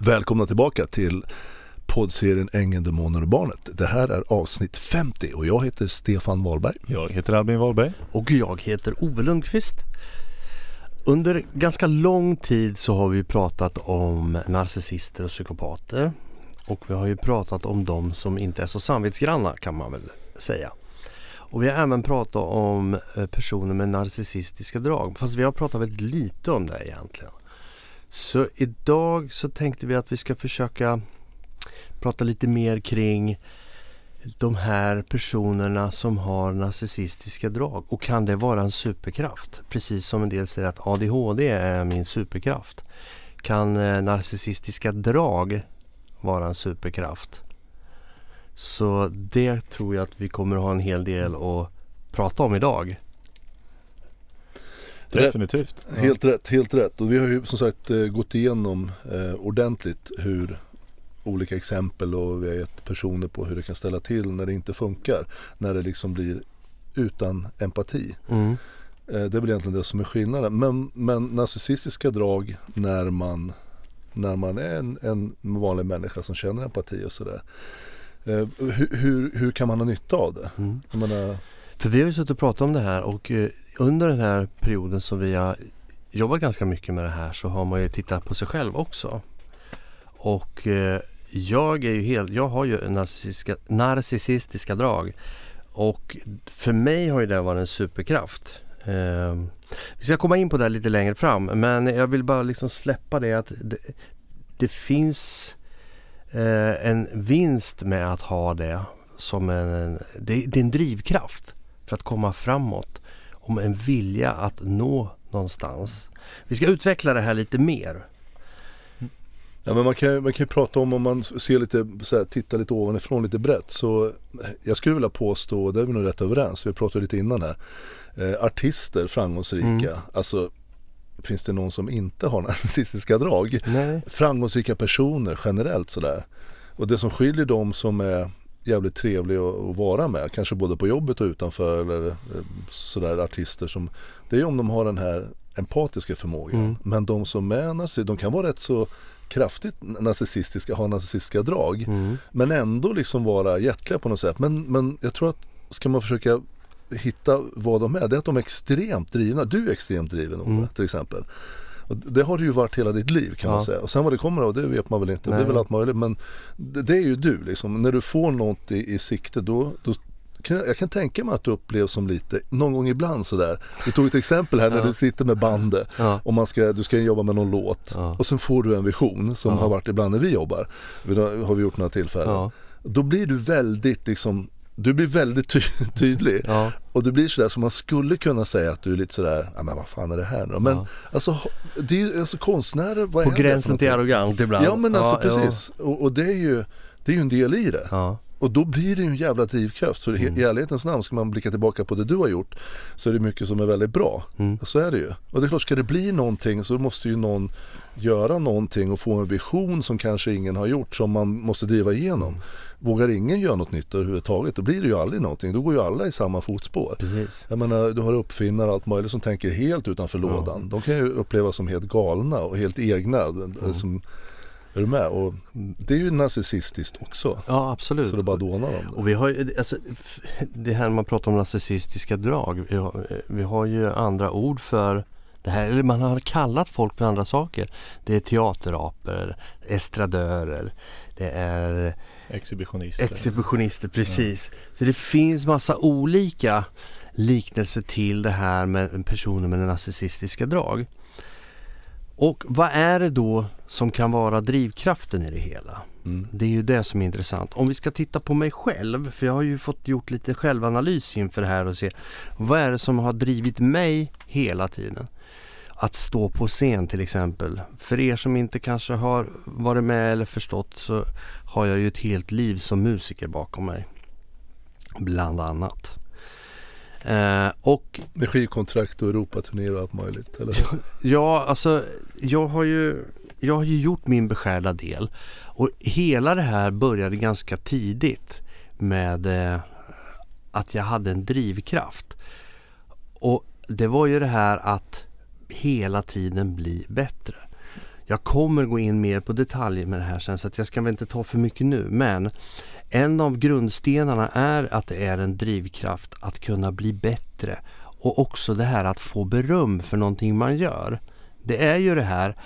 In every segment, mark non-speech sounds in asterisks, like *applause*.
Välkomna tillbaka till poddserien Ängeln, Demoner och Barnet. Det här är avsnitt 50 och jag heter Stefan Wahlberg. Jag heter Albin Wahlberg. Och jag heter Ove Lundqvist. Under ganska lång tid så har vi pratat om narcissister och psykopater. Och vi har ju pratat om de som inte är så samvetsgranna kan man väl säga. Och vi har även pratat om eh, personer med narcissistiska drag. Fast vi har pratat väldigt lite om det egentligen. Så idag så tänkte vi att vi ska försöka prata lite mer kring de här personerna som har narcissistiska drag. Och kan det vara en superkraft? Precis som en del säger att ADHD är min superkraft. Kan eh, narcissistiska drag vara en superkraft? Så det tror jag att vi kommer att ha en hel del att prata om idag. Definitivt. Ja. Helt rätt, helt rätt. Och vi har ju som sagt eh, gått igenom eh, ordentligt hur olika exempel och vi har gett personer på hur det kan ställa till när det inte funkar. När det liksom blir utan empati. Mm. Eh, det är väl egentligen det som är skillnaden. Men, men narcissistiska drag när man, när man är en, en vanlig människa som känner empati och sådär. Eh, hur, hur, hur, kan man ha nytta av det? Mm. Menar... För vi har ju suttit och pratat om det här och eh, under den här perioden som vi har jobbat ganska mycket med det här så har man ju tittat på sig själv också. Och eh, jag är ju helt, jag har ju narcissistiska, narcissistiska drag. Och för mig har ju det varit en superkraft. Eh, vi ska komma in på det lite längre fram men jag vill bara liksom släppa det att det, det finns eh, en vinst med att ha det som en, det, det är en drivkraft för att komma framåt. Om en vilja att nå någonstans. Vi ska utveckla det här lite mer. Ja, men man kan, man kan ju prata om om man ser lite, så här, tittar lite ovanifrån lite brett. Så jag skulle vilja påstå, och det är vi nog rätt överens, vi pratade lite innan här. Eh, artister, framgångsrika, mm. alltså finns det någon som inte har *laughs* narcissistiska drag? Nej. Framgångsrika personer generellt sådär. Och det som skiljer dem som är jävligt trevliga att vara med, kanske både på jobbet och utanför eller eh, sådär artister som, det är om de har den här empatiska förmågan. Mm. Men de som är narcissister, de kan vara rätt så kraftigt narcissistiska, har narcissistiska drag. Mm. Men ändå liksom vara hjärtliga på något sätt. Men, men jag tror att ska man försöka hitta vad de är, det är att de är extremt drivna. Du är extremt driven Ove, mm. till exempel. Och det har du ju varit hela ditt liv kan ja. man säga. Och sen vad det kommer av, det vet man väl inte. Nej. Det är väl allt möjligt. Men det, det, är ju du liksom. När du får något i, i sikte då, då jag kan tänka mig att du upplevs som lite, någon gång ibland sådär. Du tog ett exempel här när du sitter med bandet ja. och man ska, du ska jobba med någon låt ja. och sen får du en vision som har varit ibland när vi jobbar. Har vi gjort några tillfällen. Då blir du väldigt liksom du blir väldigt ty *laughs* tydlig ja. och du blir sådär som man skulle kunna säga att du är lite sådär, ja men vad fan är det här nu Men alltså, det är, alltså konstnärer, vad På gränsen till arrogant ibland Ja men alltså ja, precis, och, och, det är ju det är ju en del i det. Ja. Och då blir det ju en jävla drivkraft. För mm. i ärlighetens namn ska man blicka tillbaka på det du har gjort så är det mycket som är väldigt bra. Mm. Så är det ju. Och det är klart, ska det bli någonting så måste ju någon göra någonting och få en vision som kanske ingen har gjort som man måste driva igenom. Vågar ingen göra något nytt överhuvudtaget då blir det ju aldrig någonting. Då går ju alla i samma fotspår. Precis. Jag menar du har uppfinnare och allt möjligt som tänker helt utanför ja. lådan. De kan ju upplevas som helt galna och helt egna. Mm. Som, är du med? Och det är ju narcissistiskt också. Ja absolut. Så det bara dånar om det. Och vi har alltså, det här när man pratar om narcissistiska drag. Vi har, vi har ju andra ord för det här. Eller man har kallat folk för andra saker. Det är teaterapor, estradörer, det är Exhibitionister. Exhibitionister, precis. Ja. Så det finns massa olika liknelser till det här med personer med narcissistiska drag. Och vad är det då som kan vara drivkraften i det hela? Mm. Det är ju det som är intressant. Om vi ska titta på mig själv, för jag har ju fått gjort lite självanalys inför det här och se vad är det som har drivit mig hela tiden? Att stå på scen till exempel. För er som inte kanske har varit med eller förstått så har jag ju ett helt liv som musiker bakom mig. Bland annat. Eh, och, Med skivkontrakt och Europaturnéer och allt möjligt? Eller? *laughs* Ja, alltså jag har ju jag har ju gjort min beskärda del. Och hela det här började ganska tidigt med eh, att jag hade en drivkraft. Och det var ju det här att hela tiden bli bättre. Jag kommer gå in mer på detaljer med det här sen så att jag ska väl inte ta för mycket nu. Men en av grundstenarna är att det är en drivkraft att kunna bli bättre. Och också det här att få beröm för någonting man gör. Det är ju det här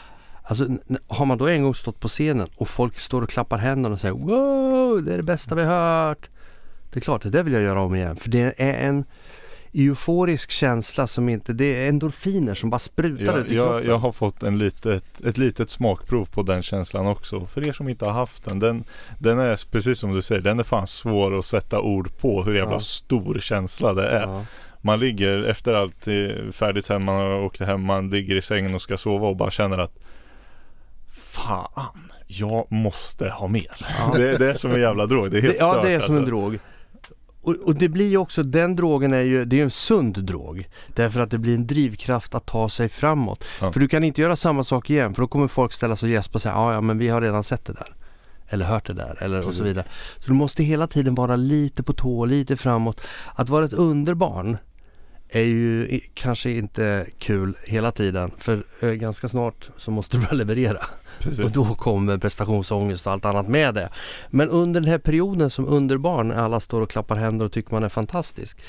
Alltså har man då en gång stått på scenen och folk står och klappar händerna och säger Wow, det är det bästa vi har hört. Det är klart, det där vill jag göra om igen. För det är en euforisk känsla som inte, det är endorfiner som bara sprutar jag, ut i jag, kroppen. jag har fått en litet, ett litet smakprov på den känslan också. För er som inte har haft den. Den, den är precis som du säger, den är fan svår att sätta ord på hur jävla Ja. stor känsla det är. Ja. Man ligger efter allt är färdigt sen, man har åkt hem, man ligger i sängen och ska sova och bara känner att Fan, jag måste ha mer. Ja. Det, det är som en jävla drog, det är Det, helt ja, stört det är som en alltså. drog. Och, och det blir ju också, den drogen är ju, det är en sund drog. Därför att det blir en drivkraft att ta sig framåt. Ja. För du kan inte göra samma sak igen för då kommer folk ställa sig och gäspa och säga ja, ja men vi har redan sett det där. Eller hört det där eller och så Precis. vidare. Så du måste hela tiden vara lite på tå, lite framåt. Att vara ett underbarn är ju kanske inte kul hela tiden för eh, ganska snart så måste du börja leverera. Precis. Och då kommer prestationsångest och allt annat med det. Men under den här perioden som underbarn, när alla står och klappar händer och tycker man är fantastisk.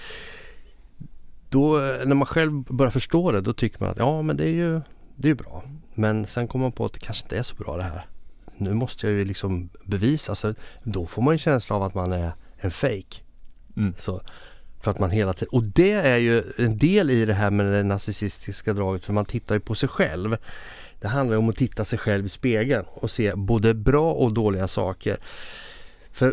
Då, eh, när man själv börjar förstå det, då tycker man att ja men det är ju det är bra. Men sen kommer man på att det kanske inte är så bra det här. Nu måste jag ju liksom bevisa. Så då får man en känsla av att man är en fake. Mm. Så, för att man hela tiden, och det är ju en del i det här med det narcissistiska draget för man tittar ju på sig själv. Det handlar ju om att titta sig själv i spegeln och se både bra och dåliga saker. För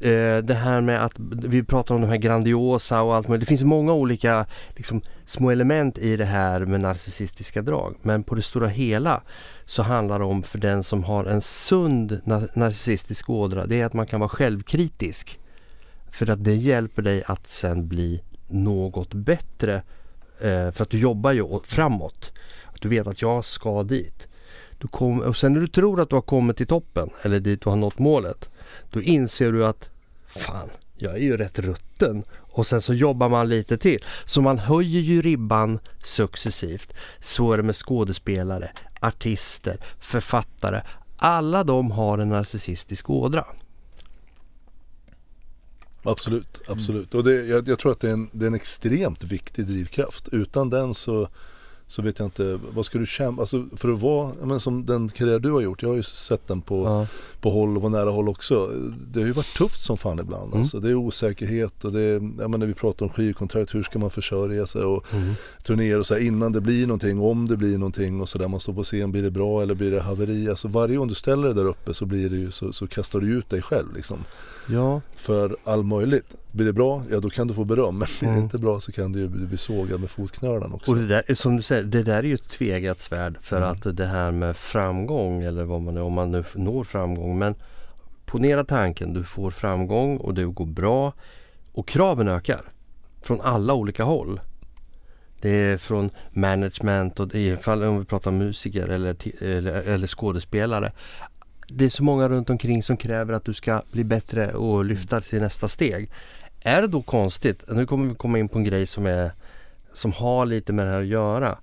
eh, det här med att vi pratar om de här grandiosa och allt möjligt. Det finns många olika liksom, små element i det här med narcissistiska drag. Men på det stora hela så handlar det om för den som har en sund narcissistisk ådra. Det är att man kan vara självkritisk. För att det hjälper dig att sen bli något bättre. Eh, för att du jobbar ju framåt. Att du vet att jag ska dit. Du kom, och sen när du tror att du har kommit till toppen eller dit du har nått målet. Då inser du att fan, jag är ju rätt rutten. Och sen så jobbar man lite till. Så man höjer ju ribban successivt. Så är det med skådespelare, artister, författare. Alla de har en narcissistisk ådra. Absolut, absolut. Och det, jag, jag tror att det är, en, det är en extremt viktig drivkraft. Utan den så, så vet jag inte, vad ska du kämpa, alltså för att vara, menar, som den karriär du har gjort, jag har ju sett den på, Ja. på håll och på nära håll också. Det har ju varit tufft som fan ibland. Mm. Alltså, det är osäkerhet och det är, menar, vi pratar om skivkontrakt, hur ska man försörja sig och Mm. turnéer och så här, innan det blir någonting, om det blir någonting och så där man står på scen, blir det bra eller blir det haveri? Alltså varje gång du ställer dig där uppe så blir det ju, så, så kastar du ut dig själv liksom ja, för all möjligt. Blir det bra, ja då kan du få beröm. Men blir det Mm. inte bra så kan du ju bli sågad med fotknölarna också. och det där, som du säger, det där är ju ett tvegat svärd för Mm. att det här med framgång eller vad man om man nu når framgång. Men ponera tanken, du får framgång och det går bra och kraven ökar från alla olika håll. Det är från management och i fall om vi pratar musiker eller, eller, eller skådespelare. Det är så många runt omkring som kräver att du ska bli bättre och lyfta till nästa steg. Är det då konstigt, nu kommer vi komma in på en grej som, är, som har lite med det här att göra.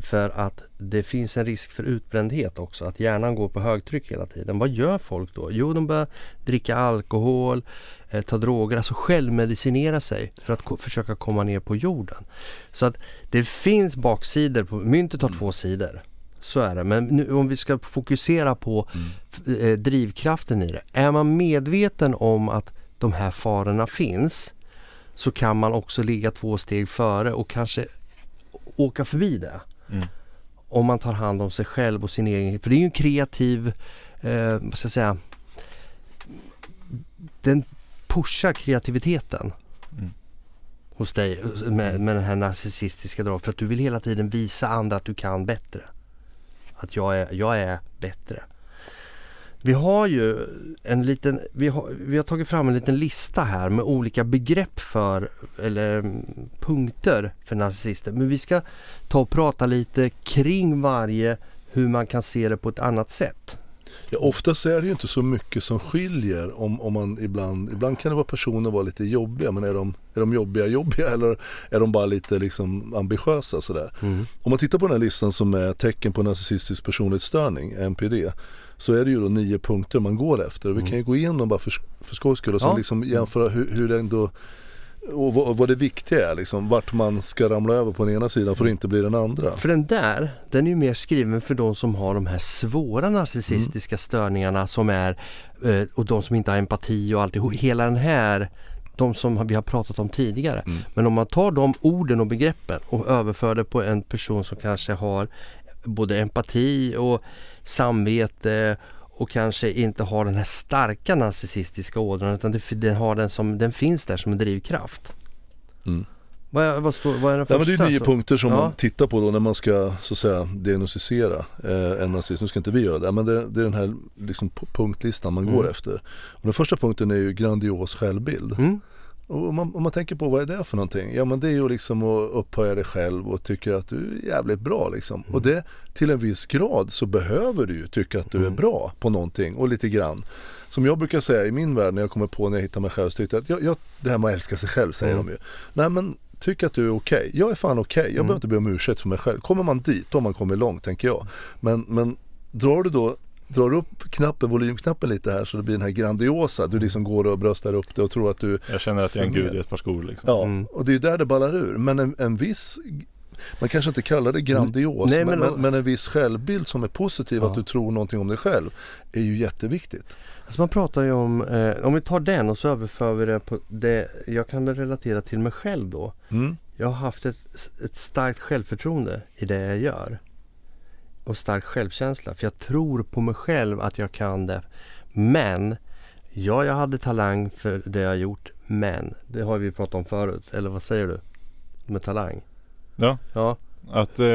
För att det finns en risk för utbrändhet också, att hjärnan går på högtryck hela tiden. Vad gör folk då? Jo, de börjar dricka alkohol, eh, ta droger, alltså självmedicinera sig för att ko- försöka komma ner på jorden. Så att det finns baksidor, på, myntet har två sidor. Så är det. Men nu, om vi ska fokusera på f- eh, drivkraften i det. Är man medveten om att de här farorna finns så kan man också ligga två steg före och kanske åka förbi det. Mm. Om man tar hand om sig själv och sin egen, för det är ju en kreativ, eh, vad ska jag säga, den pushar kreativiteten Mm. hos dig med, med den här narcissistiska draget för att du vill hela tiden visa andra att du kan bättre. Att jag är, jag är bättre. Vi har ju en liten, vi har, vi har tagit fram en liten lista här med olika begrepp för, eller mm, punkter för narcissister. Men vi ska ta och prata lite kring varje, hur man kan se det på ett annat sätt. Ja, oftast är det ju inte så mycket som skiljer om, om man ibland, ibland kan det vara personer vara lite jobbiga men är de, är de jobbiga jobbiga *laughs* eller är de bara lite liksom ambitiösa sådär. Mm. Om man tittar på den här listan som är tecken på narcissistisk personlighetsstörning, NPD, så är det ju då nio punkter man går efter. Vi kan ju gå igenom bara för, för skojs skull och sen Ja. liksom jämföra hur, hur det ändå och vad, vad det viktiga är liksom, vart man ska ramla över på den ena sidan för att inte bli den andra. För den där, den är ju mer skriven för de som har de här svåra narcissistiska störningarna som är eh, och de som inte har empati och alltihop. Hela den här, de som vi har pratat om tidigare. Mm. Men om man tar de orden och begreppen och överför det på en person som kanske har både empati och samvete och kanske inte har den här starka narcissistiska ådran utan det, den, har den, som, den finns där som en drivkraft. Mm. Vad, vad, står, vad är den första? men det är nio så? punkter som Ja. man tittar på då när man ska så att säga diagnostisera eh, en nazism. Nu ska inte vi göra det men det, det är den här liksom, punktlistan man går Mm. efter. Och den första punkten är ju grandios självbild. Mm. Och om man, om man tänker på vad är det för någonting? Ja men det är ju liksom att upphöja dig själv och tycker att du är jävligt bra liksom. Och det till en viss grad så behöver du ju tycka att du är Mm. bra på någonting och lite grann. Som jag brukar säga i min värld när jag kommer på när jag hittar mig själv så tyckte jag att jag, jag, det här med att älska sig själv säger Mm. de ju. Nej men tyck att du är okej. Jag är fan okej. Jag Mm. behöver inte be om ursäkt för mig själv. Kommer man dit då har man kommit långt tänker jag. Men, men drar du då drar upp knappen, volymknappen lite här så det blir den här grandiosa. Du liksom går och bröstar upp det och tror att du Jag känner att jag är en gud i ett par skor liksom. Ja, Mm. och det är ju där det ballar ur. Men en, en viss, man kanske inte kallar det grandios, Nej, men, men- men, en viss självbild som är positiv, Ja. att du tror någonting om dig själv, är ju jätteviktigt. Alltså man pratar ju om, eh, om vi tar den och så överför vi det på det, jag kan väl relatera till mig själv då. Mm. Jag har haft ett, ett starkt självförtroende i det jag gör. Och stark självkänsla. För jag tror på mig själv att jag kan det. Men, ja jag hade talang för det jag gjort. Men, det har vi pratat om förut. Eller vad säger du? Med talang? Ja, Ja, att eh,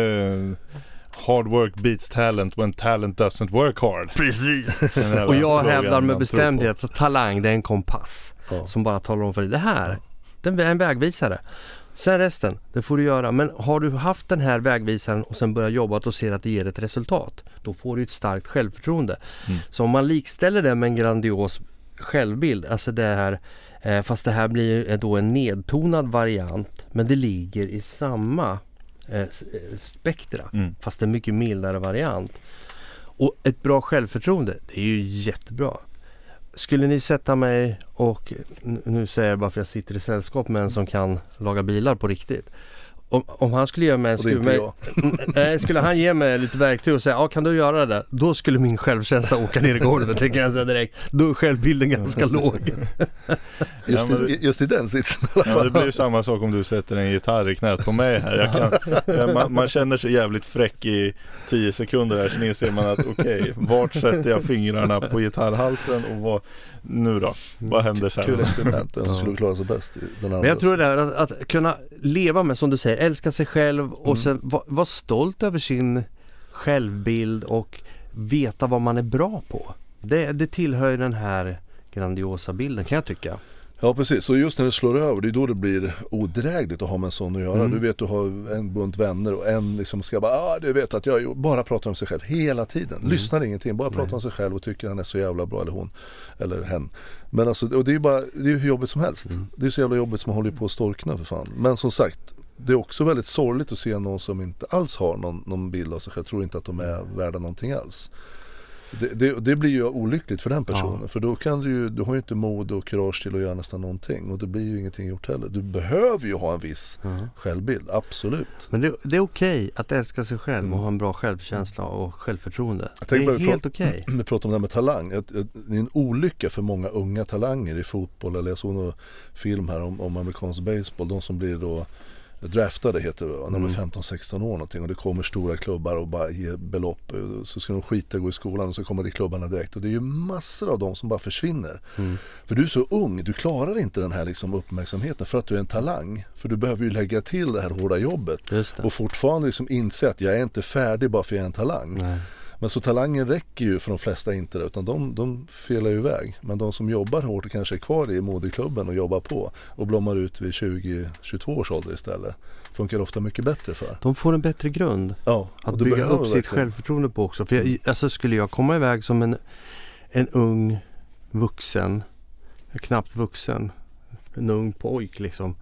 hard work beats talent when talent doesn't work hard. precis. *laughs* Och jag hävdar med bestämdhet att talang det är en kompass. Ja. som bara talar om för dig. Det här, den är en vägvisare. Sen resten, det får du göra. Men har du haft den här vägvisaren och sen börjat jobba och ser att det ger ett resultat. Då får du ett starkt självförtroende. Mm. Så om man likställer det med en grandios självbild, alltså det här eh, Fast det här blir då en nedtonad variant. Men det ligger i samma eh, eh, spektra. Mm. Fast en mycket mildare variant. Och ett bra självförtroende, det är ju jättebra. Skulle ni sätta mig och, nu säger jag bara för jag sitter i sällskap med en som kan laga bilar på riktigt. Om, om han skulle ge mig en det skruv. *laughs* Nej, skulle han ge mig lite verktyg och säga ja kan du göra det där? Då skulle min självkänsla åka ner i golvet *laughs* tänker jag säga direkt. Då är självbilden ganska låg. *laughs* Just, Ja, men i, just i den sitsen Ja, det blir ju samma sak om du sätter en gitarr i knät på mig här. Jag kan, man, man känner sig jävligt fräck i 10 sekunder här, sen inser man att okej, vart sätter jag fingrarna på gitarrhalsen och vad, nu då? Vad händer sen? Kul experiment, vem som skulle klara sig bäst i den andra. Men jag tror det där att, att kunna leva med, som du säger, älska sig själv och Mm. sen vara vara stolt över sin självbild och veta vad man är bra på. Det, det tillhör ju den här grandiosa bilden kan jag tycka. Ja precis, och just när det slår över det är då det blir odrägligt att ha med en sån att göra. Mm. Du vet du har en bunt vänner och en liksom ska bara, ah, du vet att jag bara pratar om sig själv hela tiden. Mm. Lyssnar ingenting, bara pratar Nej. om sig själv och tycker han är så jävla bra eller hon. Eller hen. Men alltså, och det är ju bara, det är hur jobbigt som helst. Mm. Det är så jävla jobbigt som man håller på att storkna för fan. Men som sagt, det är också väldigt sorgligt att se någon som inte alls har någon, någon bild av sig själv, tror inte att de är värda någonting alls. Det, det, det blir ju olyckligt för den personen Ja. för då kan du ju, du har ju inte mod och kurage till att göra nästan någonting och det blir ju ingenting gjort heller. Du behöver ju ha en viss självbild, absolut. Men det, det är okej att älska sig själv Mm. och ha en bra självkänsla och självförtroende. Det är helt okej. *clears throat* Vi pratar om det här med talang. Det är en olycka för många unga talanger i fotboll. Eller jag såg någon film här om, om amerikansk baseball. De som blir då draftade heter det va? när de är Mm. 15-16 år någonting och det kommer stora klubbar och bara ger belopp. Så ska de skita gå i skolan och så kommer det klubbarna direkt. Och det är ju massor av dem som bara försvinner. Mm. För du är så ung, du klarar inte den här liksom uppmärksamheten för att du är en talang. För du behöver ju lägga till det här hårda jobbet. Och fortfarande liksom inse att jag är inte färdig bara för att jag är en talang. Nej. Men så talangen räcker ju för de flesta inte det, utan de, de felar ju iväg. Men de som jobbar hårt och kanske är kvar i modeklubben och jobbar på och blommar ut vid 20-22 års ålder istället. Funkar ofta mycket bättre för. De får en bättre grund Ja, att bygga upp sitt verkligen- självförtroende på också. För jag, alltså skulle jag komma iväg som en, en ung vuxen, knappt vuxen, en ung pojk liksom.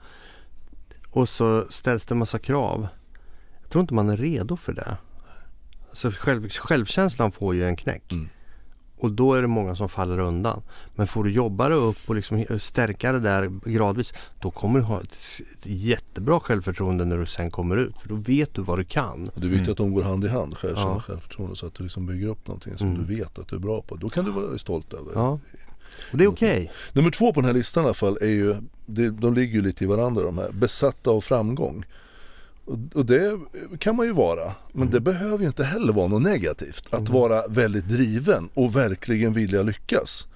Och så ställs det en massa krav. Jag tror inte man är redo för det. Alltså själv, självkänslan får ju en knäck. Mm. Och då är det många som faller undan. Men får du jobba dig upp och liksom stärka det där gradvis. Då kommer du ha ett, jättebra självförtroende när du sen kommer ut. För då vet du vad du kan. Och det är viktigt Mm. att de går hand i hand, själv, Ja. självförtroende, så att du liksom bygger upp någonting som Mm. du vet att du är bra på. Då kan du vara stolt över. Ja. Och det är okej. Nummer två på den här listan i alla fall är ju, de ligger ju lite i varandra de här, besatta av framgång. Och, det kan man ju vara, men Mm. det behöver ju inte heller vara något negativt. Att vara väldigt driven och verkligen vilja lyckas.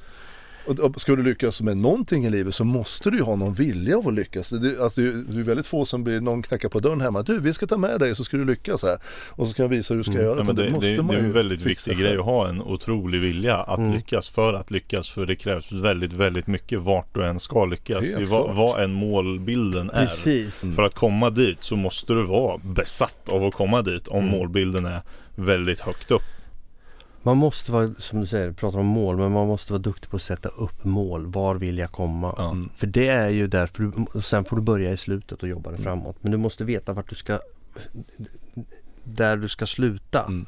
Och och ska du lyckas med någonting i livet så måste du ju ha någon vilja av att lyckas. Det, alltså, det är det är väldigt få som blir, någon knackar på dörren hemma. Du, vi ska ta med dig så ska du lyckas här. Och så ska jag visa hur du ska Mm. göra. Ja, men det, måste det, man det är en väldigt viktig grej att ha en otrolig vilja att Mm. lyckas för att lyckas. För det krävs väldigt, väldigt mycket vart du än ska lyckas. I vad, vad än målbilden är. Precis. Mm. För att komma dit så måste du vara besatt av att komma dit om Mm. målbilden är väldigt högt upp. Man måste vara, som du säger, pratar om mål, men man måste vara duktig på att sätta upp mål. Var vill jag komma? Ja. Mm. För det är ju därför du, och sen får du börja i slutet och jobba dig framåt. Men du måste veta vart du ska, där du ska sluta. Mm.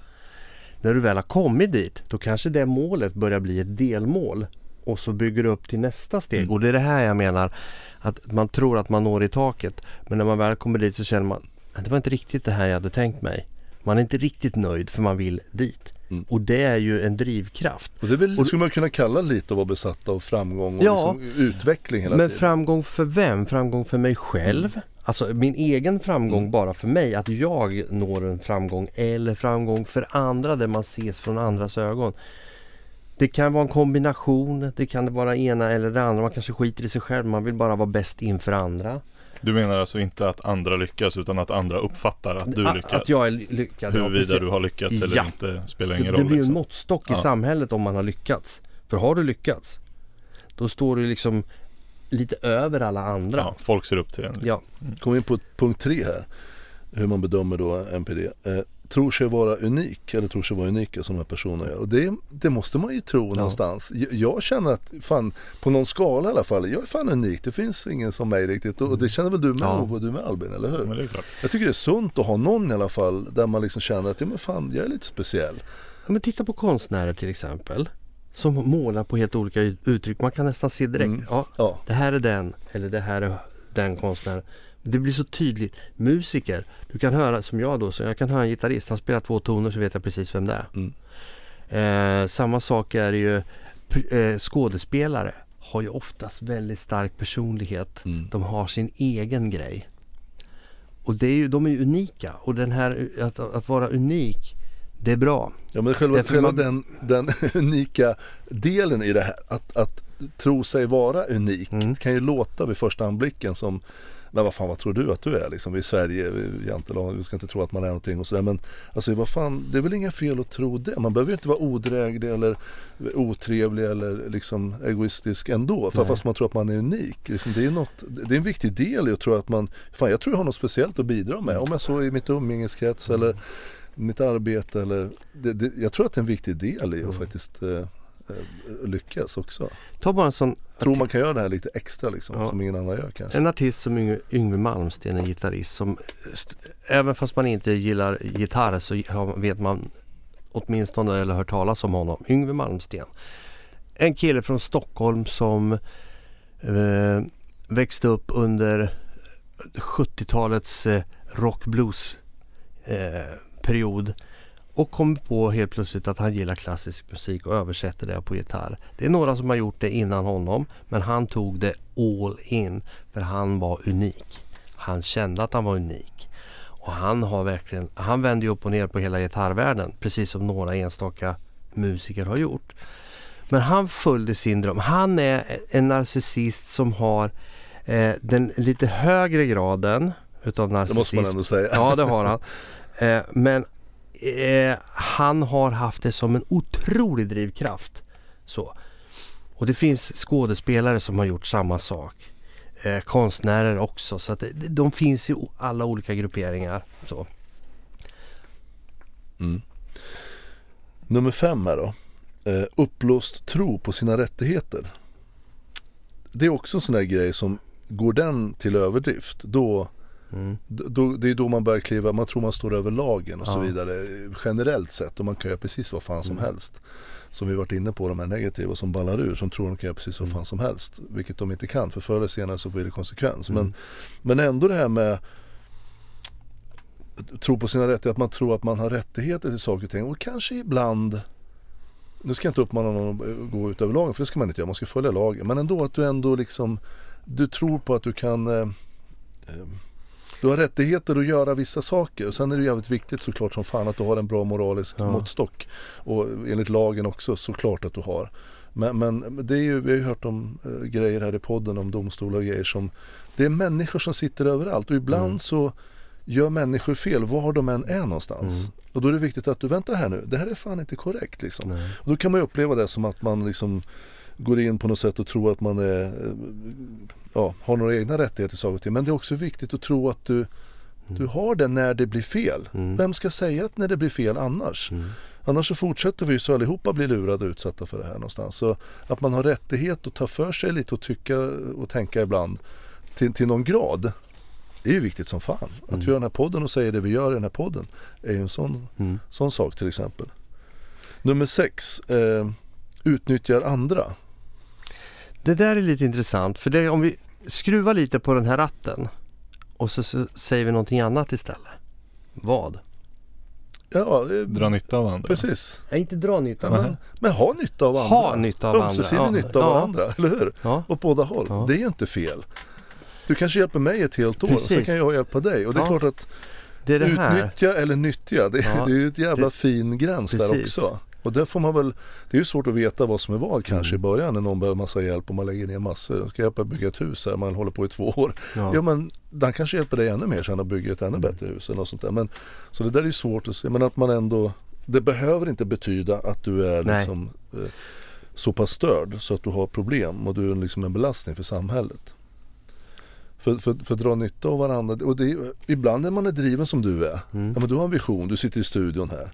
När du väl har kommit dit, då kanske det målet börjar bli ett delmål. Och så bygger du upp till nästa steg. Mm. Och det är det här jag menar, att man tror att man når i taket. Men när man väl kommer dit så känner man, att det var inte riktigt det här jag hade tänkt mig. Man är inte riktigt nöjd för man vill dit. Mm. Och det är ju en drivkraft. Och det väl, Och- skulle man kunna kalla lite att vara besatt av framgång och Ja. liksom utveckling hela Men tiden. framgång för vem? Framgång för mig själv? Alltså min egen framgång Mm. bara för mig, att jag når en framgång eller framgång för andra där man ses från andras ögon. Det kan vara en kombination, det kan vara ena eller det andra. Man kanske skiter i sig själv, man vill bara vara bäst inför andra. Du menar alltså inte att andra lyckas utan att andra uppfattar att du A- lyckas? Att jag är ly- lyckad. ja, Huruvida precis. du har lyckats eller Ja. inte spelar Det, ingen det roll. blir ju en Liksom. måttstock i Ja. samhället om man har lyckats. För har du lyckats, då står du liksom lite över alla andra. Ja, folk ser upp till en. Ja. Kom in på punkt tre här. Hur man bedömer då NPD. Eh, tror sig vara unik eller tror sig vara unika som de här personerna gör. Och det, det måste man ju tro någonstans. Jag, jag känner att fan, på någon skala i alla fall, jag är fan unik. Det finns ingen som mig riktigt. Och det känner väl du med, Ja. och du med Albin, eller hur? Men det är klart. Jag tycker det är sunt att ha någon i alla fall där man liksom känner att ja, men fan, jag är lite speciell. Ja, men titta på konstnärer till exempel. Som målar på helt olika ut- uttryck. Man kan nästan se direkt. Mm. Ja, Ja, det här är den. Eller det här är den konstnären. Det blir så tydligt. Musiker. Du kan höra, som jag då, så jag kan höra en gitarrist. Han spelar två toner så vet jag precis vem det är. Mm. Eh, samma sak är ju eh, skådespelare. Har ju oftast väldigt stark personlighet. Mm. De har sin egen grej. Och det är ju, de är ju unika. Och den här att, att vara unik, det är bra. Ja men själva, själva man- den, den *laughs* unika delen i det här, att, att tro sig vara unik, Mm. kan ju låta vid första anblicken som men vad fan vad tror du att du är liksom? Vi är i Sverige, jantelag, vi ska inte tro att man är någonting och sådär men alltså vad fan, det är väl inga fel att tro det. Man behöver ju inte vara odräglig eller otrevlig eller liksom egoistisk ändå. För fast man tror att man är unik. Liksom, det, är något, det är en viktig del i att tro att man, fan jag tror jag har något speciellt att bidra med. Om jag så i mitt umgängeskrets eller mitt arbete eller det, det, jag tror att det är en viktig del i att faktiskt eh, eh, lyckas också. Ta bara en sån Tror man kan göra det här lite extra liksom, Ja. som ingen annan gör kanske. En artist som Yngve, Yngve Malmsten, en gitarrist som även fast man inte gillar gitarr så vet man åtminstone eller hört talas om honom. Yngve Malmsten. En kille från Stockholm som eh, växte upp under 70-talets eh, rock blues eh, period och kom på helt plötsligt att han gillar klassisk musik och översätter det på gitarr. Det är några som har gjort det innan honom men han tog det all in för han var unik. Han kände att han var unik. Och han har verkligen, han vände upp och ner på hela gitarrvärlden precis som några enstaka musiker har gjort. Men han följde sin dröm. Han är en narcissist som har eh, den lite högre graden utav Det måste man narcissism. ändå säga. Ja det har han. *laughs* Eh, men eh, han har haft det som en otrolig drivkraft. Så. Och det finns skådespelare som har gjort samma sak. Eh, konstnärer också. Så att eh, det, de finns i alla olika grupperingar. Så. Mm. Nummer fem här då. Eh, upplåst tro på sina rättigheter. Det är också en sån där grej som går den till överdrift då, Mm. då det är då man börjar kliva, man tror man står över lagen och så Ja. vidare generellt sett och man kan göra precis vad fan som Mm. helst. Som vi varit inne på de här negativa som ballar ur som tror de kan göra precis vad Mm. fan som helst. Vilket de inte kan för förr eller senare så blir det konsekvens. Mm. Men, men ändå det här med tro på sina rättigheter, att man tror att man har rättigheter till saker och ting och kanske ibland nu ska jag inte uppmana någon att gå ut över lagen för det ska man inte göra, man ska följa lagen. Men ändå att du ändå liksom Du tror på att du kan eh, eh, Du har rättigheter att göra vissa saker och sen är det jävligt viktigt såklart som fan att du har en bra moralisk Ja. måttstock. Och enligt lagen också såklart att du har. Men, men det är ju, vi har ju hört om eh, grejer här i podden om domstolar och grejer som Det är människor som sitter överallt och ibland Mm. så gör människor fel var de än är någonstans. Mm. Och då är det viktigt att du väntar här nu, det här är fan inte korrekt liksom. Nej. Och då kan man ju uppleva det som att man liksom går in på något sätt och tror att man är, eh, ja, har några egna rättigheter till saker och ting. Men det är också viktigt att tro att du, du har det när det blir fel. Mm. Vem ska säga att när det blir fel annars? Mm. Annars så fortsätter vi så allihopa bli lurade och utsatta för det här någonstans. Så att man har rättighet att ta för sig lite och tycka och tänka ibland till, till någon grad. Det är ju viktigt som fan. Att Mm. vi gör den här podden och säger det vi gör i den här podden är ju en sån Mm. Sån sak till exempel. Nummer sex. Eh, utnyttjar andra. Det där är lite intressant för det, om vi skruvar lite på den här ratten och så, så säger vi någonting annat istället. Vad? Ja, eh, Dra nytta av andra. precis. Ja, inte dra nytta Ja, men, men ha nytta av andra. Ha nytta av andra. Ömsesidig Ja. nytta av Ja. varandra, eller hur? Ja. Åt båda håll. Ja. Det är ju inte fel. Du kanske hjälper mig ett helt år och sen Precis. kan jag hjälpa dig. Och det är Ja. klart att Det är det här. utnyttja eller nyttja, det, Ja. *laughs* det är ju ett jävla Det- fin gräns där Precis. också. Och där får man väl, det är ju svårt att veta vad som är vad kanske Mm. i början när någon behöver massa hjälp och man lägger ner massor. Ska hjälpa bygga ett hus här, man håller på i två år. Ja. Ja men den kanske hjälper dig ännu mer sen att bygga ett ännu Mm. bättre hus eller något sånt där. Men, så det där är ju svårt att se. Men att man ändå, det behöver inte betyda att du är Nej. liksom eh, så pass störd så att du har problem och du är liksom en belastning för samhället. För, för, för att dra nytta av varandra. Och det är, ibland när man är driven som du är. Mm. Ja men du har en vision, du sitter i studion här.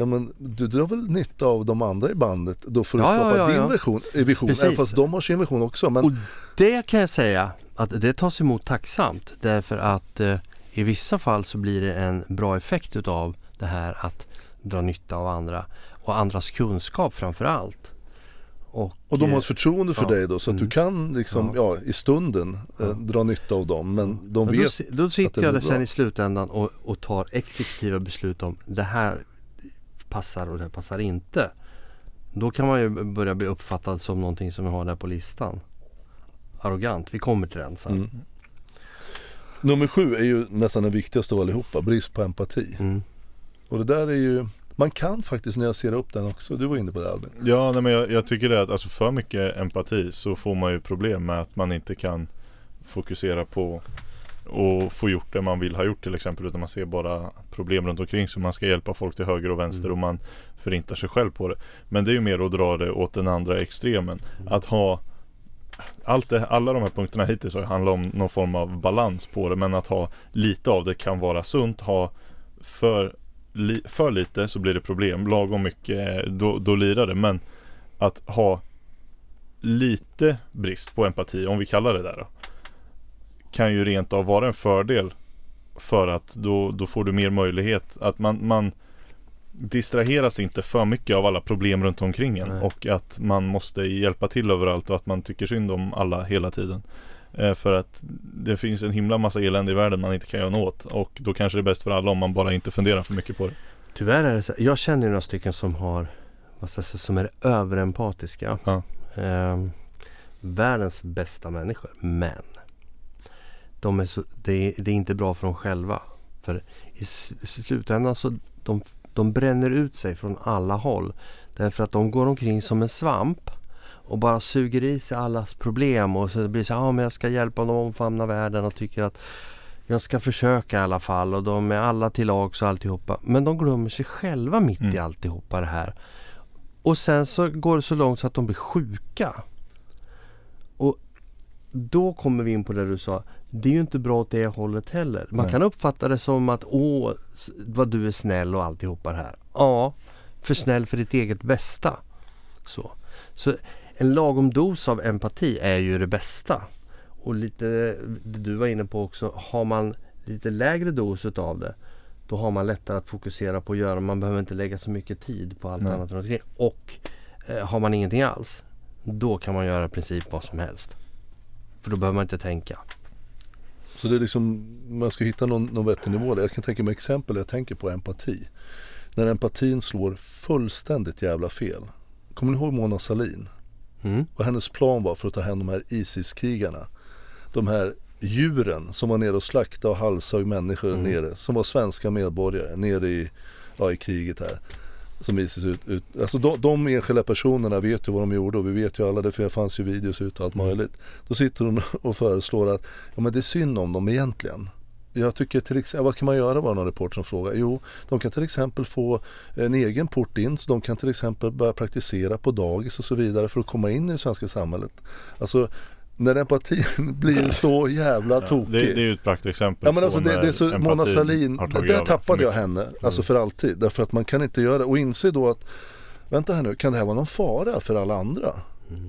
Ja men du drar väl nytta av de andra i bandet då för att Ja, ja, skapa ja, din ja. version, eh, vision. Precis. Även fast de har sin vision också. Men Och det kan jag säga att det tas emot tacksamt därför att eh, i vissa fall så blir det en bra effekt utav det här att dra nytta av andra och andras kunskap framför allt. Och, Och de har eh, ett förtroende för ja. dig då så att du Mm. kan liksom, ja. i stunden eh, Ja. dra nytta av dem. Men de men då, vet, då att sitter det jag blir sen i slutändan och, och tar exekutiva beslut om det här passar och det här passar inte. Då kan man ju börja bli uppfattad som någonting som vi har där på listan. Arrogant, vi kommer till den sen. mm. Nummer sju är ju nästan den viktigaste av allihopa, brist på empati. Mm. Och det där är ju, man kan faktiskt nyansera upp den också. Du var inne på det Albin. Ja, nej, men jag, jag tycker det att alltså för mycket empati så får man ju problem med att man inte kan fokusera på och få gjort det man vill ha gjort till exempel utan man ser bara problem runt omkring så man ska hjälpa folk till höger och vänster Mm. och man förintar sig själv på det. Men det är ju mer att dra det åt den andra extremen. Att ha allt det, alla de här punkterna hittills har handlat om någon form av balans på det men att ha lite av det kan vara sunt. Ha för, li, för lite så blir det problem. Lagom mycket då, då lirar det. Men att ha lite brist på empati, om vi kallar det där då, kan ju rent av vara en fördel för att då, då får du mer möjlighet att man, man distraheras inte för mycket av alla problem runt omkring en Nej. och att man måste hjälpa till överallt och att man tycker synd om alla hela tiden. Eh, för att det finns en himla massa elände i världen man inte kan göra något och då kanske det är bäst för alla om man bara inte funderar för mycket på det. Tyvärr är det så. Jag känner några stycken som har vad ska jag säga, som är överempatiska. Ja. Ehm, världens bästa människor. Men de är så, det, är, det är inte bra för dem själva. För i slutändan så de, de bränner ut sig från alla håll. Därför att de går omkring som en svamp och bara suger i sig allas problem och så blir det så ja men jag ska hjälpa dem att omfamna världen och tycker att jag ska försöka i alla fall och de är alla till lags och alltihopa. Men de glömmer sig själva mitt Mm. i alltihopa det här. Och sen så går det så långt så att de blir sjuka. Och då kommer vi in på det du sa. Det är ju inte bra åt det hållet heller. Man Nej. kan uppfatta det som att åh, vad du är snäll och alltihopa det här. Ja, för snäll för ditt eget bästa. Så. så en lagom dos av empati är ju det bästa. Och lite det du var inne på också, har man lite lägre dos utav det då har man lättare att fokusera på att göra. Man behöver inte lägga så mycket tid på allt Nej. annat runt omkring. Och eh, har man ingenting alls då kan man göra i princip vad som helst. För då behöver man inte tänka. Så det är liksom, man ska hitta någon, någon vettig nivå där. Jag kan tänka mig exempel, jag tänker på empati. När empatin slår fullständigt jävla fel. Kommer ni ihåg Mona Sahlin? Mm. Vad hennes plan var för att ta hem de här ISIS-krigarna. De här djuren som var nere och slaktade och halshögg människor Mm. nere. Som var svenska medborgare nere i, ja, i kriget här. Som ISIS ut, ut. Alltså de, de enskilda personerna vet ju vad de gjorde och vi vet ju alla det för det fanns ju videos ut och allt möjligt. Då sitter hon *laughs* och föreslår att ja, men det är synd om dem egentligen. Jag tycker till exempel, vad kan man göra var någon reporter som frågar? Jo, de kan till exempel få en egen port in så de kan till exempel börja praktisera på dagis och så vidare för att komma in i det svenska samhället. Alltså när empatin *laughs* blir så jävla Ja, tokig. det, det är ju ett praktexempel Ja men alltså det, det är så, Mona Sahlin, där, tappade jag henne, alltså för alltid. Därför att man kan inte göra det och inse då att, vänta här nu, kan det här vara någon fara för alla andra?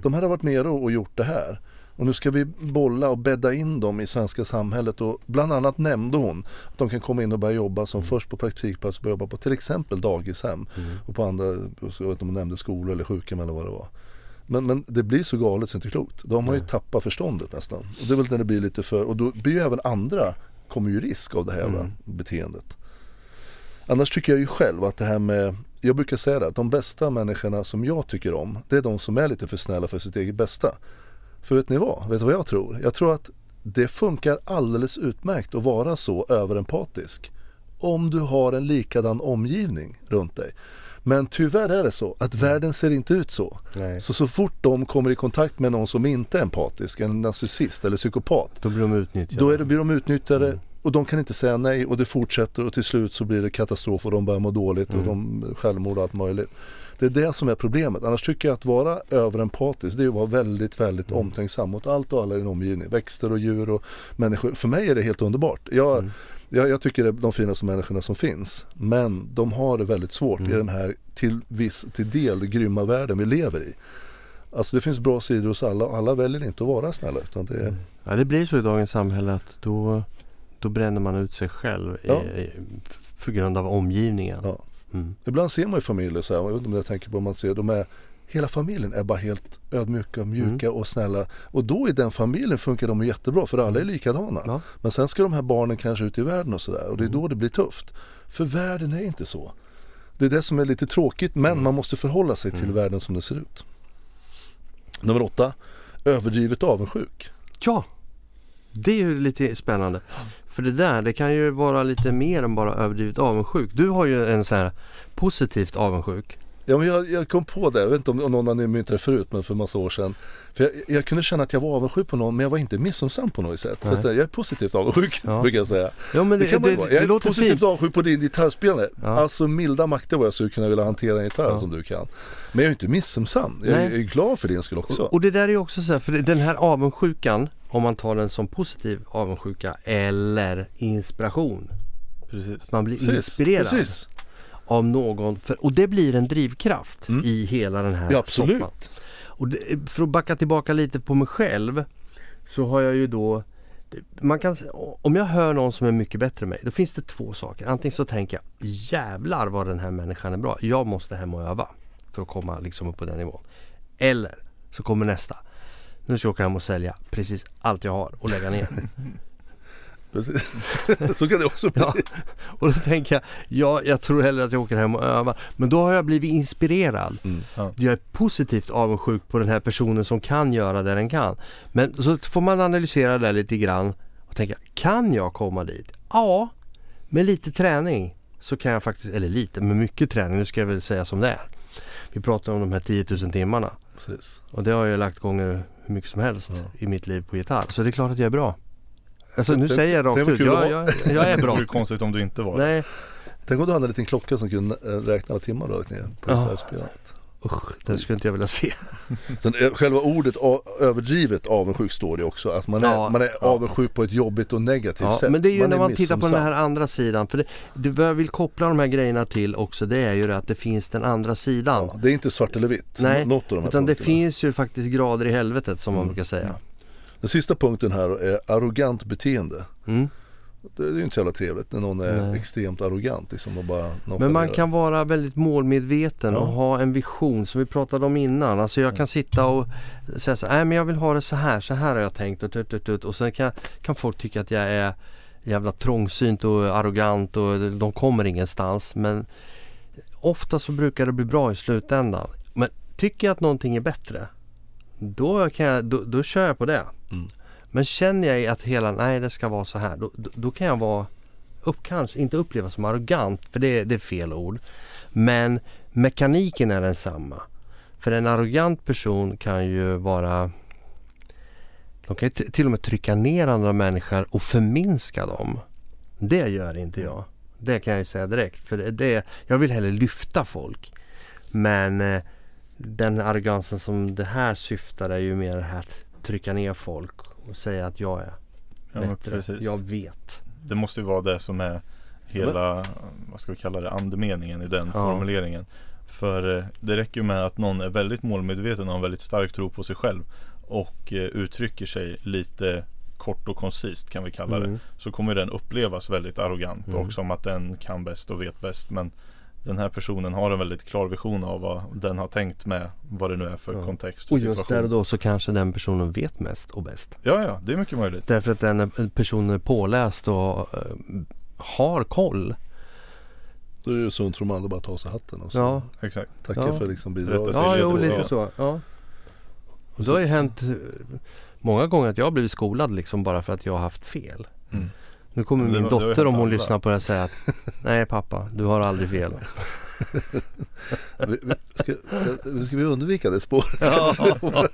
De här har varit nere och, gjort det här. Och nu ska vi bolla och bädda in dem i svenska samhället och bland annat nämnde hon att de kan komma in och börja jobba som först på praktikplats och börja jobba på till exempel dagishem och på andra, jag vet inte om hon nämnde skolor eller sjukhem eller vad det var. Men, men det blir så galet så inte klokt. De har ju tappat förståndet nästan. Och det är väl när det blir lite för, och då blir ju även andra, kommer ju risk av det här Mm. beteendet. Annars tycker jag ju själv att det här med, jag brukar säga det, att de bästa människorna som jag tycker om, det är de som är lite för snälla för sitt eget bästa. För vet ni vad? Vet du vad jag tror? Jag tror att det funkar alldeles utmärkt att vara så överempatisk. Om du har en likadan omgivning runt dig. Men tyvärr är det så att världen ser inte ut så. Nej. Så så fort de kommer i kontakt med någon som inte är empatisk, en narcissist eller psykopat. Då blir de utnyttjade. Då är det, blir de utnyttjade och de kan inte säga nej och det fortsätter och till slut så blir det katastrof och de börjar må dåligt och de självmord och allt möjligt. Det är det som är problemet. Annars tycker jag att vara överempatisk det är att vara väldigt, väldigt omtänksam mot allt och alla i din omgivning. Växter och djur och människor. För mig är det helt underbart. Jag, jag, jag tycker det är de finaste människorna som finns. Men de har det väldigt svårt i den här till viss, till del grymma världen vi lever i. Alltså det finns bra sidor hos alla och alla väljer inte att vara snälla utan det är Ja, det blir så i dagens samhälle att då, då bränner man ut sig själv i, Ja. i, för grund av omgivningen. Ja. Mm. Ibland ser man ju familjer så här, jag vet inte om jag tänker på om man ser, de är Hela familjen är bara helt ödmjuka, mjuka och snälla. Och då i den familjen funkar de jättebra för alla är likadana. Ja. Men sen ska de här barnen kanske ut i världen och sådär och det är då det blir tufft. För världen är inte så. Det är det som är lite tråkigt men man måste förhålla sig till världen som det ser ut. Nummer åtta. Överdrivet avundsjuk. Ja, det är ju lite spännande. För det där, det kan ju vara lite mer än bara överdrivet avundsjuk. Du har ju en sån här positivt avundsjuk. Ja, men jag, jag kom på det, jag vet inte om, om någon har mynt det förut men för massa år sedan. För jag, jag kunde känna att jag var avundsjuk på någon men jag var inte missunnsam på något sätt. Så att, jag är positivt avundsjuk Ja. *laughs* brukar jag säga. Ja men Det, det, kan man ju vara. Jag är positivt fint. avundsjuk på din gitarrspelare. Ja. Alltså milda makter vad jag skulle kunna vilja hantera en gitarr Ja. som du kan. Men jag är ju inte missunnsam. Jag jag är glad för din skull också. Och, och det där är ju också så här, för den här avundsjukan, om man tar den som positiv avundsjuka eller inspiration. Precis. Man blir Precis, inspirerad precis. Av någon. För, och det blir en drivkraft Mm. i hela den här Ja, absolut. soppan. Och det, för att backa tillbaka lite på mig själv så har jag ju då man kan, om jag hör någon som är mycket bättre än mig, då finns det två saker. Antingen så tänker jag jävlar vad den här människan är bra. Jag måste hem och öva för att komma liksom upp på den nivån. Eller så kommer nästa. Nu ska jag åka hem och sälja precis allt jag har och lägga ner. *laughs* precis. *laughs* så kan det också bli. Ja, och då tänker jag, ja, jag tror hellre att jag åker hem och övar. Men då har jag blivit inspirerad. Mm. Ja. Jag är positivt avundsjuk på den här personen som kan göra det den kan. Men så får man analysera det lite grann och tänka, kan jag komma dit? Ja, med lite träning så kan jag faktiskt, eller lite, med mycket träning, nu ska jag väl säga som det är. Vi pratar om de här 10 000 timmarna Precis. och det har jag lagt gånger hur mycket som helst Ja. i mitt liv på gitarr. Så det är klart att jag är bra. Alltså nu säger jag rakt ut, jag, jag, jag är *laughs* Det bra. vore konstigt om du inte var det. Nej, Tänk om du hade en liten klocka som kunde eh, räkna alla timmar du lagt ner på Ja. gitarrspelandet. usch, det skulle inte jag vilja se. *laughs* Sen är själva ordet överdrivet avundsjuk står det också. Att man är, Ja. man är avundsjuk på ett jobbigt och negativt Ja, sätt. men det är ju när man tittar på den här andra sidan. För det, det jag vill koppla de här grejerna till också det är ju det att det finns den andra sidan. Ja, det är inte svart eller vitt. Nej, Något av de här Utan det punkterna. finns ju faktiskt grader i helvetet som man Mm. brukar säga. Den sista punkten här är arrogant beteende. Mm. Det är ju inte så jävla trevligt när någon är Nej. extremt arrogant liksom och bara Men man kan vara väldigt målmedveten och Ja. ha en vision som vi pratade om innan. Alltså jag kan sitta och säga så här, men jag vill ha det så här, så här har jag tänkt och, tut, tut, tut. och sen kan, kan folk tycka att jag är jävla trångsynt och arrogant och de kommer ingenstans. Men ofta så brukar det bli bra i slutändan. Men tycker jag att någonting är bättre, då, kan jag, då, då kör jag på det. Mm. Men känner jag att hela, nej det ska vara så här, då, då, då kan jag vara upp, kanske inte uppleva som arrogant, för det, det är fel ord. Men mekaniken är densamma. För en arrogant person kan ju vara de kan ju till och med trycka ner andra människor och förminska dem. Det gör inte jag. Det kan jag ju säga direkt. För det- det, jag vill hellre lyfta folk. Men eh, den arrogansen som det här syftar är ju mer det här att trycka ner folk och säga att jag är Ja, bättre. Jag vet. Det måste ju vara det som är hela, vad ska vi kalla det, andemeningen i den Ja. formuleringen. För eh, det räcker ju med att någon är väldigt målmedveten och har en väldigt stark tro på sig själv och eh, uttrycker sig lite kort och koncist kan vi kalla det. Mm. Så kommer den upplevas väldigt arrogant Mm. och som att den kan bäst och vet bäst. Men den här personen har en väldigt klar vision av vad den har tänkt med vad det nu är för Ja. kontext och Och just där situation. och då så kanske den personen vet mest och bäst. Ja, ja, det är mycket möjligt. Därför att den personen är påläst och eh, har koll. Då är det ju sunt för de andra bara att ta av sig hatten och så Ja. Exakt. tacka Ja. för liksom bidraget. Ja, jo, lite så. Ja. Och det har ju hänt eh, många gånger att jag har blivit skolad liksom bara för att jag har haft fel. Mm. Nu kommer min dotter om hon alla. lyssnar på det säga att Nej pappa, du har aldrig fel. *laughs* Ska, ska vi undvika det spåret? Ja. *laughs*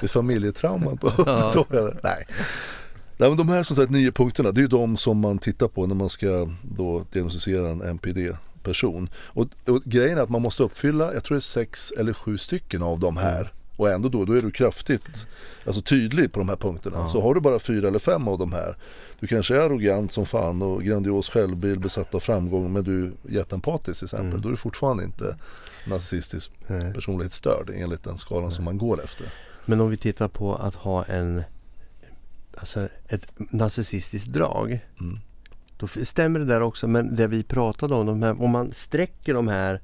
Det är familjetrauman på Ja. *laughs* Nej. Nej men de här som sagt nio punkterna det är ju de som man tittar på när man ska då diagnostisera en NPD-person. Och, och grejen är att man måste uppfylla, jag tror det är sex eller sju stycken av de här. Och ändå då, då är du kraftigt alltså tydlig på de här punkterna. Ja. Så har du bara fyra eller fem av de här. Du kanske är arrogant som fan och grandios självbild, besatt av framgång men du är jätteempatisk till exempel. Mm. Då är du fortfarande inte narcissistisk Nej. personlighetsstörd enligt den skalan som man går efter. Men om vi tittar på att ha en Alltså ett narcissistiskt drag. Mm. Då stämmer det där också. Men det vi pratade om, de här, om man sträcker de här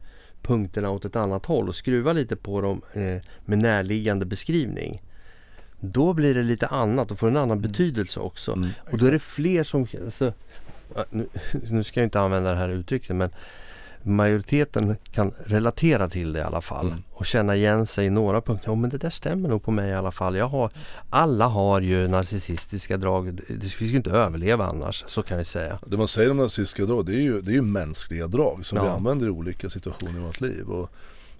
punkterna åt ett annat håll och skruvar lite på dem eh, med närliggande beskrivning. Då blir det lite annat och får en annan betydelse också. Mm. Och då är det fler som... Alltså, nu, *laughs* nu ska jag inte använda det här uttrycket men majoriteten kan relatera till det i alla fall Mm. och känna igen sig i några punkter. Ja men det där stämmer nog på mig i alla fall. Jag har, alla har ju narcissistiska drag. Det- Vi skulle inte överleva annars, så kan vi säga. Det man säger om narcissistiska drag det är ju, det är ju mänskliga drag som vi Ja. använder i olika situationer i vårt liv. Och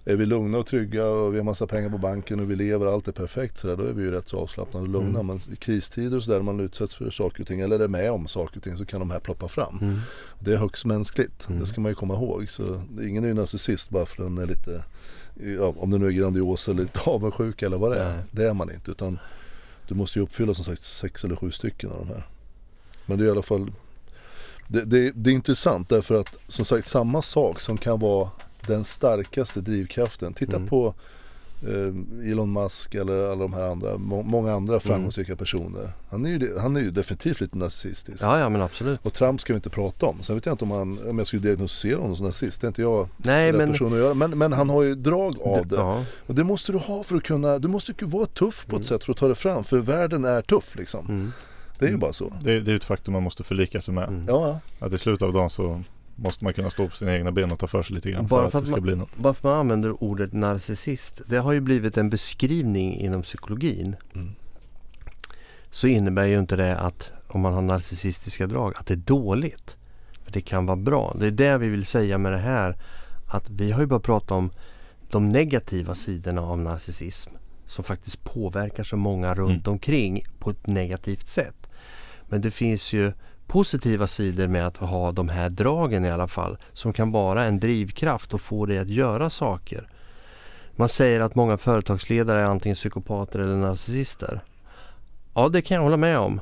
är vi lugna och trygga och vi har massa pengar på banken och vi lever och allt är perfekt så där, då är vi ju rätt så avslappnade och lugna. Mm. Men i kristider och sådär man utsätts för saker och ting eller är med om saker och ting så kan de här ploppa fram. Mm. Det är högst mänskligt, Mm. det ska man ju komma ihåg. Så ingen är ju narcissist bara för att den är lite, ja, om det nu är grandios eller lite *laughs* avundsjuk eller vad det är. Nej. Det är man inte utan du måste ju uppfylla som sagt sex eller sju stycken av de här. Men det är i alla fall det, det, det är intressant därför att som sagt samma sak som kan vara den starkaste drivkraften. Titta Mm. på eh, Elon Musk eller alla de här andra, må, många andra framgångsrika personer. Han är, ju, han är ju definitivt lite narcissistisk. Ja, ja men absolut. Och Trump ska vi inte prata om. Sen vet jag inte om, han, om jag skulle diagnostisera honom som nazist. Det är inte jag Nej rätt men... person att göra. Men, men han har ju drag av det. Ja, Och det måste du ha för att kunna, du måste ju vara tuff på ett Mm. sätt för att ta det fram. För världen är tuff liksom. mm, Det är ju Mm. bara så. Det, det är ett faktum man måste förlika sig med. mm. Ja, Att i slutet av dagen så måste man kunna stå på sina egna ben och ta för sig lite grann Bara för att, för att det ska man- bli något. Varför man använder ordet narcissist, det har ju blivit en beskrivning inom psykologin. Mm. Så innebär ju inte det att om man har narcissistiska drag, att det är dåligt. För det kan vara bra. Det är det vi vill säga med det här. Att vi har ju bara pratat om de negativa sidorna av narcissism. Som faktiskt påverkar så många runt Mm. omkring på ett negativt sätt. Men det finns ju positiva sidor med att ha de här dragen i alla fall. Som kan vara en drivkraft och få dig att göra saker. Man säger att många företagsledare är antingen psykopater eller narcissister. Ja, det kan jag hålla med om.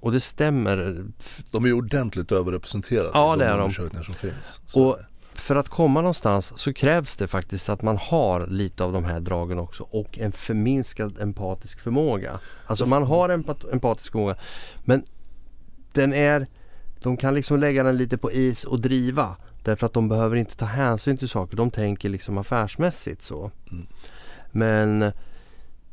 Och det stämmer. De är ordentligt överrepresenterade Ja, i de de. undersökningar som finns. Så Och för att komma någonstans så krävs det faktiskt att man har lite av de här dragen också och en förminskad empatisk förmåga. Alltså man har empat- empatisk förmåga men den är, de kan liksom lägga den lite på is och driva därför att de behöver inte ta hänsyn till saker. De tänker liksom affärsmässigt så. Mm. Men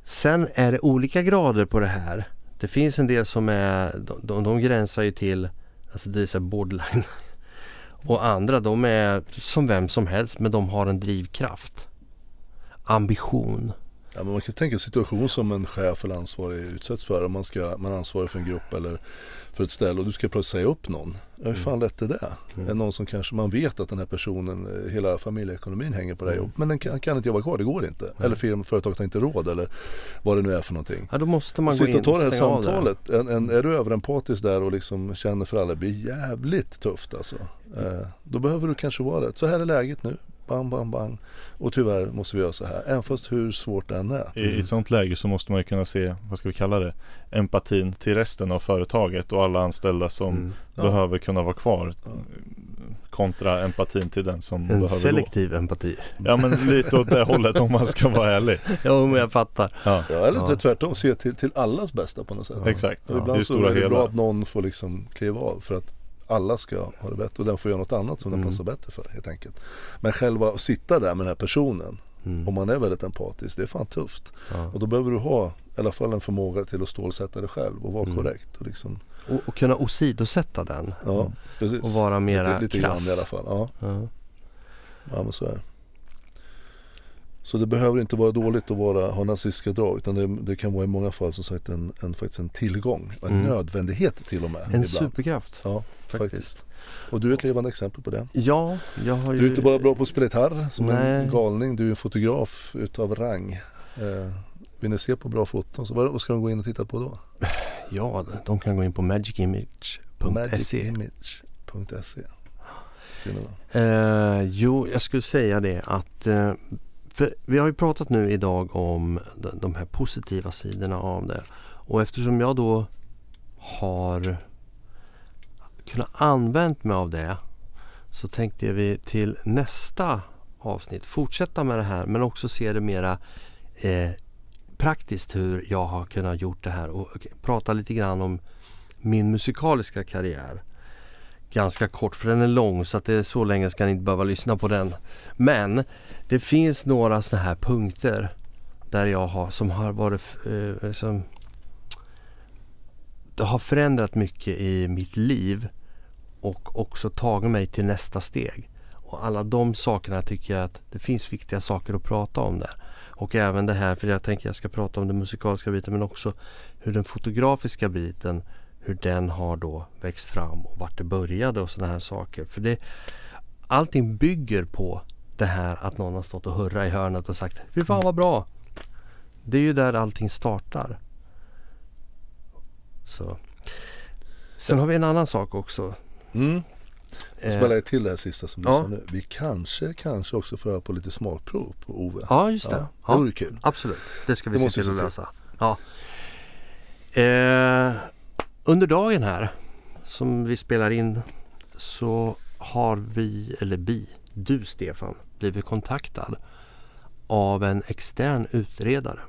sen är det olika grader på det här. Det finns en del som är, de, de, de gränsar ju till, alltså det är så borderline *laughs* och andra de är som vem som helst men de har en drivkraft. Ambition. Ja, men man kan tänka situation som en chef eller ansvarig utsätts för. Om man, ska, man är ansvarig för en grupp eller för ett ställe och du ska plötsligt säga upp någon. Ja, hur fan lätt är det? Mm. Är någon som kanske man vet att den här personen, eh, hela familjeekonomin hänger på det här Mm. jobbet. Men den kan, kan inte jobba kvar, det går inte. Eller firman, företaget har inte råd eller vad det nu är för någonting. Ja då måste man gå Sitta in och ta det här samtalet. En, en, är du överempatisk där och liksom känner för alla, det blir jävligt tufft alltså. Eh, då behöver du kanske vara det. Så här är läget nu. Bang, bang, bang. Och tyvärr måste vi göra så här. Även fast hur svårt det än är. I, I ett sånt läge så måste man ju kunna se, vad ska vi kalla det, empatin till resten av företaget och alla anställda som Mm. Ja. behöver kunna vara kvar Ja. kontra empatin till den som En behöver selektiv empati. gå. Ja men lite åt det hållet om man ska vara ärlig. Ja men jag fattar. Ja, Ja, eller Ja. tvärtom. Se till, till allas bästa på något sätt. exakt. Ibland Det så stora är det bra att någon får liksom kliva av för att alla ska ha det bättre och den får göra något annat som den Mm. passar bättre för helt enkelt. Men själva att sitta där med den här personen Mm. om man är väldigt empatisk, det är fan tufft. Ja. Och då behöver du ha i alla fall en förmåga till att stålsätta dig själv och vara Mm. korrekt. Och liksom, Och, och kunna åsidosätta den. ja, precis. Och vara mera lite, lite grann krass. i alla fall. Ja, Ja. ja men så är det. Så det behöver inte vara dåligt att vara, ha nazistiska drag utan det, det kan vara i många fall som sagt en, en, faktiskt en tillgång. En Mm. nödvändighet till och med. En ibland. superkraft. Ja, faktiskt. Och du är ett levande exempel på det. Ja, jag har ju... Du är inte bara bra på att spela gitarr som Nej. en galning, du är en fotograf utav rang. Eh, vill ni se på bra foton så vad, ska de gå in och titta på då? Ja, de kan gå in på magicimage.se. Magicimage.se? Eh, jo, jag skulle säga det att eh, för vi har ju pratat nu idag om de, här positiva sidorna av det. Och eftersom jag då har kunnat använt mig av det så tänkte vi till nästa avsnitt fortsätta med det här men också se det mera eh, praktiskt hur jag har kunnat gjort det här och prata lite grann om min musikaliska karriär ganska kort för den är lång så att det är så länge ska ni inte behöva lyssna på den. Men det finns några sådana här punkter där jag har som har varit eh, liksom, det har förändrat mycket i mitt liv och också tagit mig till nästa steg. Och alla de sakerna tycker jag att det finns viktiga saker att prata om där. Och även det här, för jag tänker jag ska prata om den musikaliska biten men också hur den fotografiska biten hur den har då växt fram och vart det började och sådana här saker. För det, allting bygger på det här att någon har stått och hurrat i hörnet och sagt Fy fan vad bra! Det är ju där allting startar. Så. Sen har vi en annan sak också. Mm. Eh, Spela jag till det här sista som du ja. sa nu. Vi kanske, kanske också får höra på lite smakprov på Ove. ja, just det. Ja, det Ja, vore kul. absolut. Det ska vi Det se till att lösa. Ja. Eh, under dagen här som vi spelar in så har vi, eller vi, du Stefan, blivit kontaktad av en extern utredare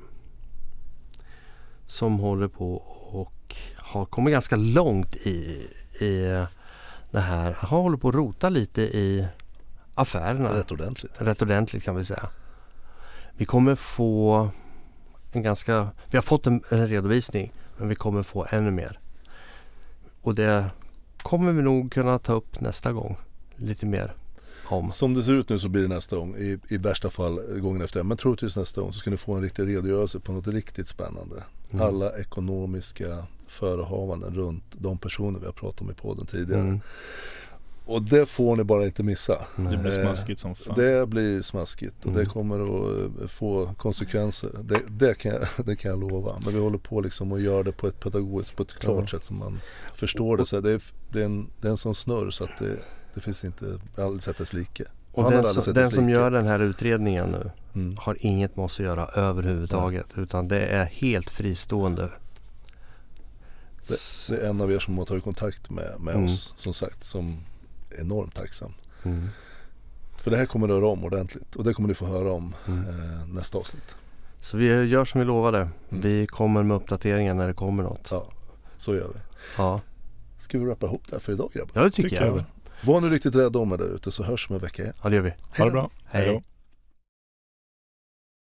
som håller på och har kommit ganska långt i, i det här. Han håller på att rota lite i affärerna Rätt ordentligt. rätt ordentligt kan vi säga. Vi kommer få en ganska, vi har fått en, en redovisning men vi kommer få ännu mer. Och det kommer vi nog kunna ta upp nästa gång. Lite mer om. Som det ser ut nu så blir det nästa gång. I, i värsta fall gången efter. Men troligtvis nästa gång så ska ni få en riktig redogörelse på något riktigt spännande. Mm. Alla ekonomiska förehavanden runt de personer vi har pratat om i podden tidigare. Mm. Och det får ni bara inte missa. Det blir Eh, smaskigt som fan. Det blir smaskigt och det Mm. kommer att eh, få konsekvenser. Det, det, kan jag, *laughs* det kan jag lova. Men vi håller på liksom och gör det på ett pedagogiskt, på ett klart sätt som man förstår det. Så det, är, det, är en, det är en sån snurr så att det, det finns inte, aldrig sett dess like. Och Han den, som, den som gör den här utredningen nu Mm. har inget med oss att göra överhuvudtaget. Utan det är helt fristående. Det, det är en av er som har tagit kontakt med, med Mm. oss som sagt som enormt tacksam. Mm. För det här kommer röra om ordentligt och det kommer ni få höra om Mm. eh, nästa avsnitt. Så vi gör som vi lovade. Mm. Vi kommer med uppdateringar när det kommer något. Ja, så gör vi. Ja, Ska vi rappa ihop det här för idag grabbar? ja det tycker, Tycker jag. jag. Var nu riktigt rädda om er där ute så hörs vi om en vecka igen. Ja det gör vi. Ha det bra. Hej. Hej då.